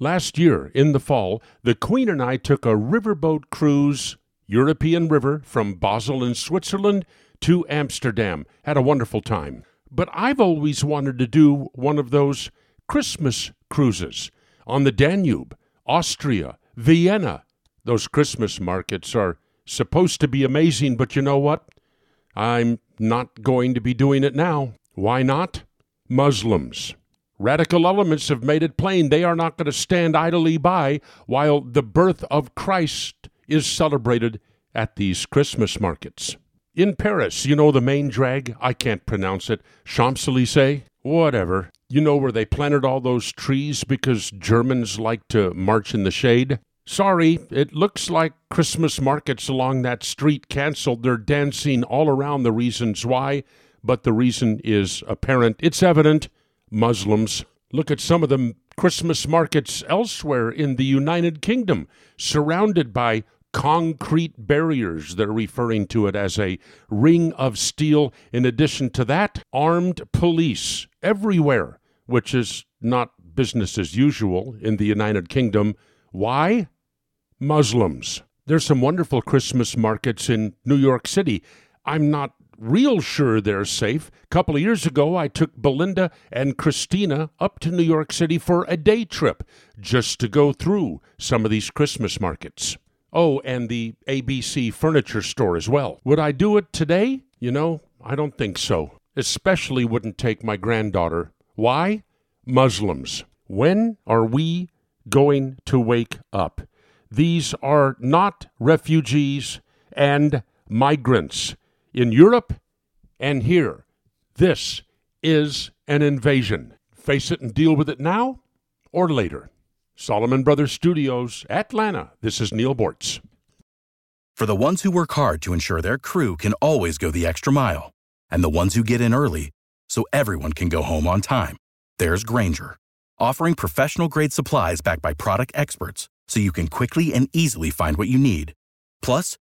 Last year, in the fall, the Queen and I took a riverboat cruise, European River, from Basel in Switzerland to Amsterdam. Had a wonderful time. But I've always wanted to do one of those Christmas cruises on the Danube, Austria, Vienna. Those Christmas markets are supposed to be amazing, but you know what? I'm not going to be doing it now. Why not? Muslims. Radical elements have made it plain they are not going to stand idly by while the birth of Christ is celebrated at these Christmas markets. In Paris, you know the main drag? I can't pronounce it. Champs Elysees? Whatever. You know where they planted all those trees because Germans like to march in the shade? Sorry, it looks like Christmas markets along that street canceled. They're dancing all around the reasons why, but the reason is apparent. It's evident. Muslims. Look at some of the Christmas markets elsewhere in the United Kingdom, surrounded by concrete barriers. They're referring to it as a ring of steel. In addition to that, armed police everywhere, which is not business as usual in the United Kingdom. Why? Muslims. There's some wonderful Christmas markets in New York City. I'm not real sure they're safe. A couple of years ago, I took Belinda and Christina up to New York City for a day trip just to go through some of these Christmas markets. Oh, and the ABC furniture store as well. Would I do it today? You know, I don't think so. Especially wouldn't take my granddaughter. Why? Muslims. When are we going to wake up? These are not refugees and migrants in Europe and here. This is an invasion. Face it and deal with it now or later. Solomon Brothers Studios, Atlanta. This is Neal Boortz. For the ones who work hard to ensure their crew can always go the extra mile, and the ones who get in early so everyone can go home on time, there's Grainger, offering professional grade supplies backed by product experts so you can quickly and easily find what you need. Plus,